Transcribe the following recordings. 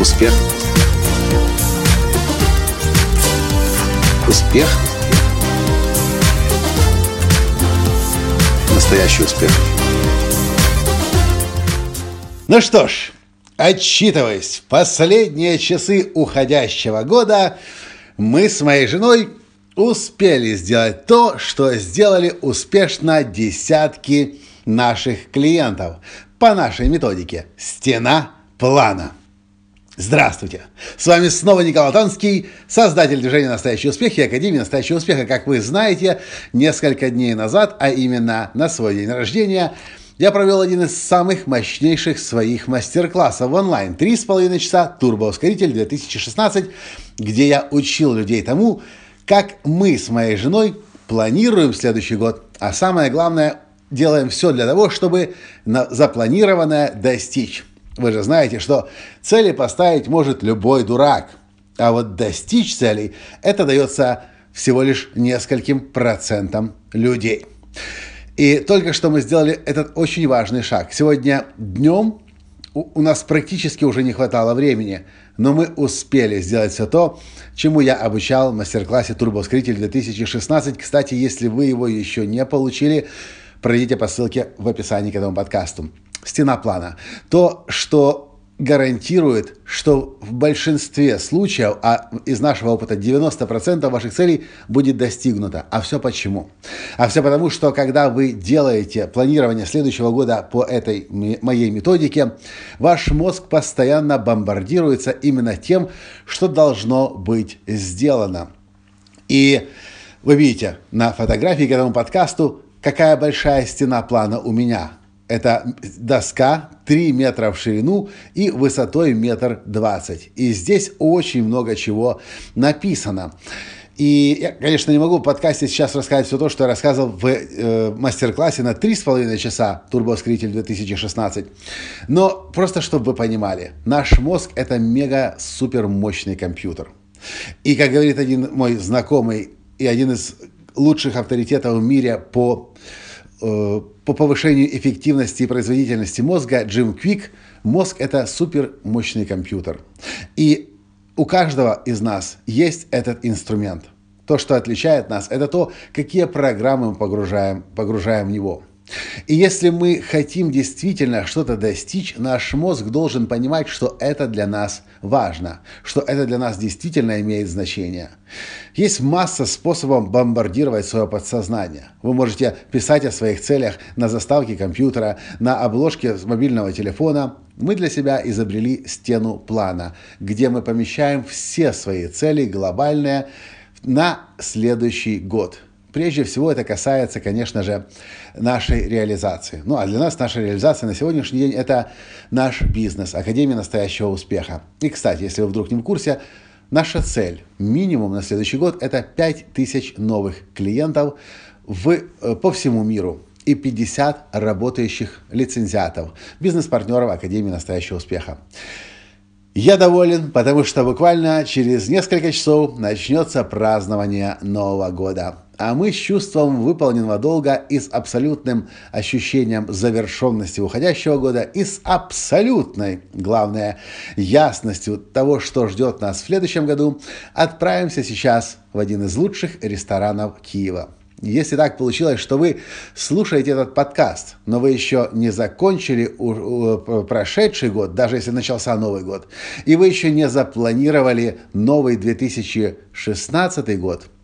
Успех. Успех. Настоящий успех. Ну что ж, отчитываясь последние часы уходящего года, мы с моей женой успели сделать то, что сделали успешно десятки наших клиентов по нашей методике «Стена плана». Здравствуйте! С вами снова Николай Танский, создатель движения «Настоящий успех» и Академии «Настоящего успеха». Как вы знаете, несколько дней назад, а именно на свой день рождения, я провел один из самых мощнейших своих мастер-классов онлайн. Три с половиной часа «Турбоускоритель 2016», где я учил людей тому, как мы с моей женой планируем следующий год, а самое главное, делаем все для того, чтобы запланированное достичь. Вы же знаете, что цели поставить может любой дурак, а вот достичь целей это дается всего лишь нескольким процентам людей. И только что мы сделали этот очень важный шаг. Сегодня днем у нас практически уже не хватало времени, но мы успели сделать все то, чему я обучал в мастер-классе «Турбоскритель 2016». Кстати, если вы его еще не получили, пройдите по ссылке в описании к этому подкасту стена плана. То, что гарантирует, что в большинстве случаев, а из нашего опыта 90% ваших целей будет достигнуто. А все почему? А все потому, что когда вы делаете планирование следующего года по этой моей методике, ваш мозг постоянно бомбардируется именно тем, что должно быть сделано. И вы видите на фотографии к этому подкасту, какая большая стена плана у меня – это доска 3 метра в ширину и высотой метр двадцать. И здесь очень много чего написано. И я, конечно, не могу в подкасте сейчас рассказать все то, что я рассказывал в э, мастер-классе на 3,5 часа «Турбоскритель 2016». Но просто, чтобы вы понимали, наш мозг – это мега-супер мощный компьютер. И, как говорит один мой знакомый и один из лучших авторитетов в мире по по повышению эффективности и производительности мозга Джим Квик, мозг – это супер мощный компьютер. И у каждого из нас есть этот инструмент. То, что отличает нас, это то, какие программы мы погружаем, погружаем в него – и если мы хотим действительно что-то достичь, наш мозг должен понимать, что это для нас важно, что это для нас действительно имеет значение. Есть масса способов бомбардировать свое подсознание. Вы можете писать о своих целях на заставке компьютера, на обложке мобильного телефона. Мы для себя изобрели стену плана, где мы помещаем все свои цели глобальные на следующий год – Прежде всего это касается, конечно же, нашей реализации. Ну а для нас наша реализация на сегодняшний день это наш бизнес, Академия настоящего успеха. И, кстати, если вы вдруг не в курсе, наша цель минимум на следующий год это 5000 новых клиентов в, э, по всему миру и 50 работающих лицензиатов, бизнес-партнеров Академии настоящего успеха. Я доволен, потому что буквально через несколько часов начнется празднование Нового года а мы с чувством выполненного долга и с абсолютным ощущением завершенности уходящего года и с абсолютной, главное, ясностью того, что ждет нас в следующем году, отправимся сейчас в один из лучших ресторанов Киева. Если так получилось, что вы слушаете этот подкаст, но вы еще не закончили прошедший год, даже если начался Новый год, и вы еще не запланировали новый 2016 год –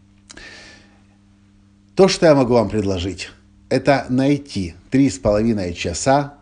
то, что я могу вам предложить, это найти три с половиной часа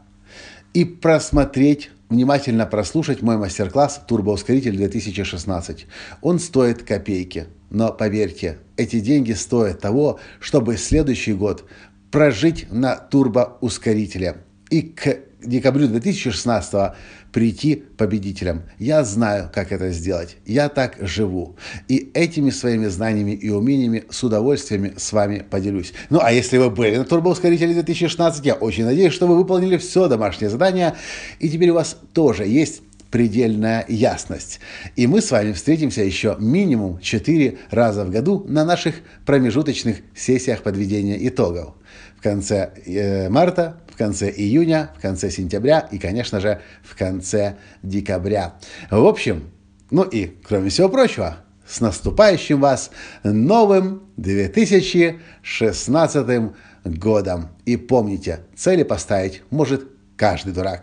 и просмотреть, внимательно прослушать мой мастер-класс «Турбоускоритель 2016». Он стоит копейки, но поверьте, эти деньги стоят того, чтобы следующий год прожить на турбоускорителе. И к декабрю 2016 прийти победителем. Я знаю, как это сделать. Я так живу. И этими своими знаниями и умениями с удовольствием с вами поделюсь. Ну, а если вы были на турбоускорителе 2016, я очень надеюсь, что вы выполнили все домашнее задание, и теперь у вас тоже есть предельная ясность. И мы с вами встретимся еще минимум 4 раза в году на наших промежуточных сессиях подведения итогов. В конце э, марта, в конце июня, в конце сентября и, конечно же, в конце декабря. В общем, ну и, кроме всего прочего, с наступающим вас новым 2016 годом. И помните, цели поставить может каждый дурак.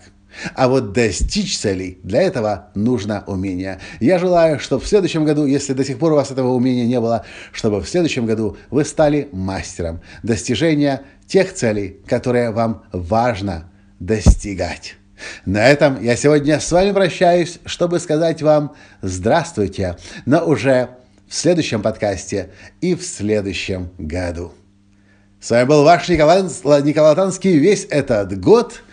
А вот достичь целей, для этого нужно умение. Я желаю, чтобы в следующем году, если до сих пор у вас этого умения не было, чтобы в следующем году вы стали мастером достижения тех целей, которые вам важно достигать. На этом я сегодня с вами прощаюсь, чтобы сказать вам здравствуйте, но уже в следующем подкасте и в следующем году. С вами был ваш Николай, Николай Танский весь этот год.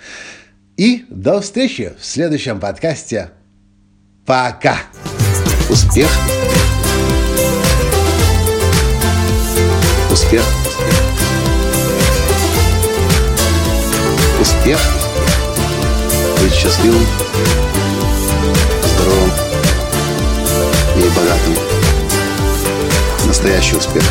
И до встречи в следующем подкасте. Пока! Успех! Успех! Успех! Быть счастливым, здоровым и богатым. Настоящий успех!